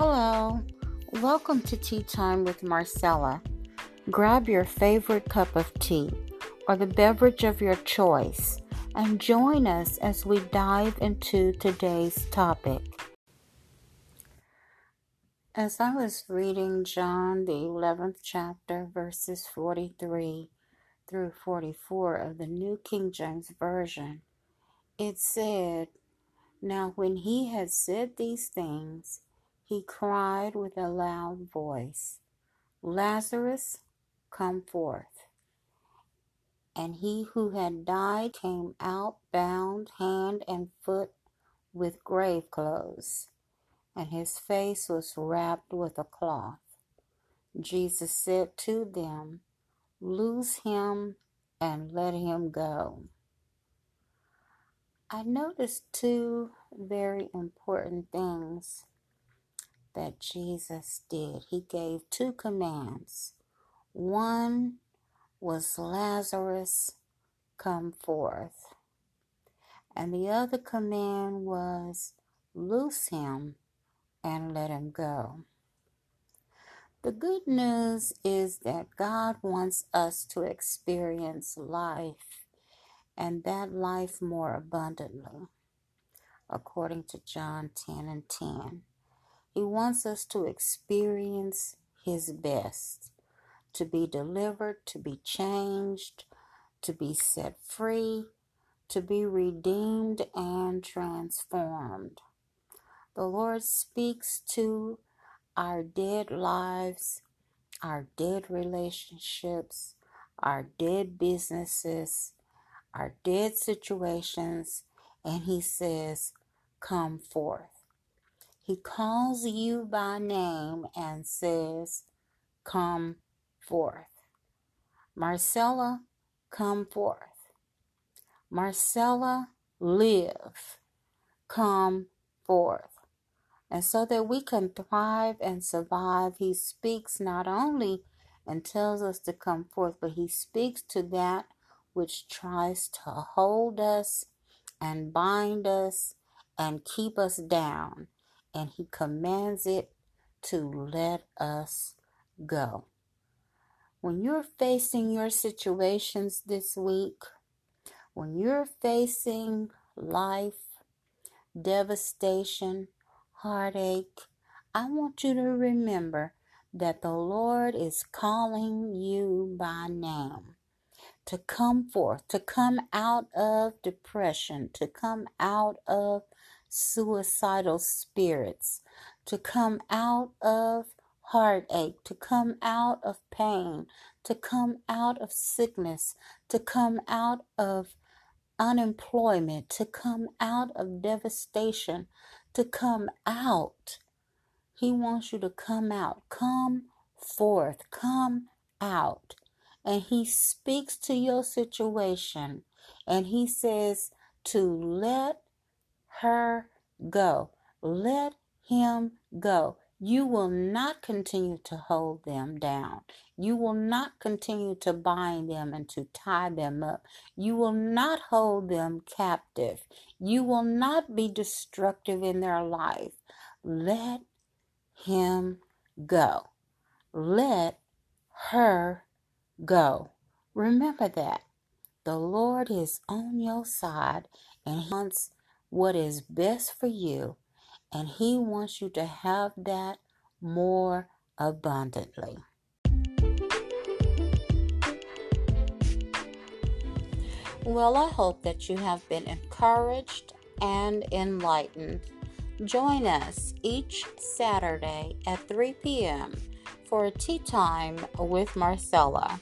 Hello, welcome to Tea Time with Marcella. Grab your favorite cup of tea or the beverage of your choice and join us as we dive into today's topic. As I was reading John, the 11th chapter, verses 43 through 44 of the New King James Version, it said, Now when he had said these things, he cried with a loud voice, Lazarus, come forth. And he who had died came out bound hand and foot with grave clothes, and his face was wrapped with a cloth. Jesus said to them, Loose him and let him go. I noticed two very important things that Jesus did. He gave two commands. One was Lazarus, come forth. And the other command was loose him and let him go. The good news is that God wants us to experience life and that life more abundantly, according to John 10 and 10. He wants us to experience His best, to be delivered, to be changed, to be set free, to be redeemed and transformed. The Lord speaks to our dead lives, our dead relationships, our dead businesses, our dead situations, and He says, Come forth. He calls you by name and says, Come forth. Marcella, come forth. Marcella, live. Come forth. And so that we can thrive and survive, he speaks not only and tells us to come forth, but he speaks to that which tries to hold us and bind us and keep us down and He commands it to let us go. When you're facing your situations this week, when you're facing life, devastation, heartache, I want you to remember that the Lord is calling you by name to come forth, to come out of depression, to come out of suicidal spirits, to come out of heartache, to come out of pain, to come out of sickness, to come out of unemployment, to come out of devastation, to come out. He wants you to come out. Come forth. Come out. And He speaks to your situation and He says to let her go. Let him go. You will not continue to hold them down. You will not continue to bind them and to tie them up. You will not hold them captive. You will not be destructive in their life. Let him go. Let her go. Remember that. The Lord is on your side and He wants what is best for you, and He wants you to have that more abundantly. Well, I hope that you have been encouraged and enlightened. Join us each Saturday at 3 p.m. for a tea time with Marcella.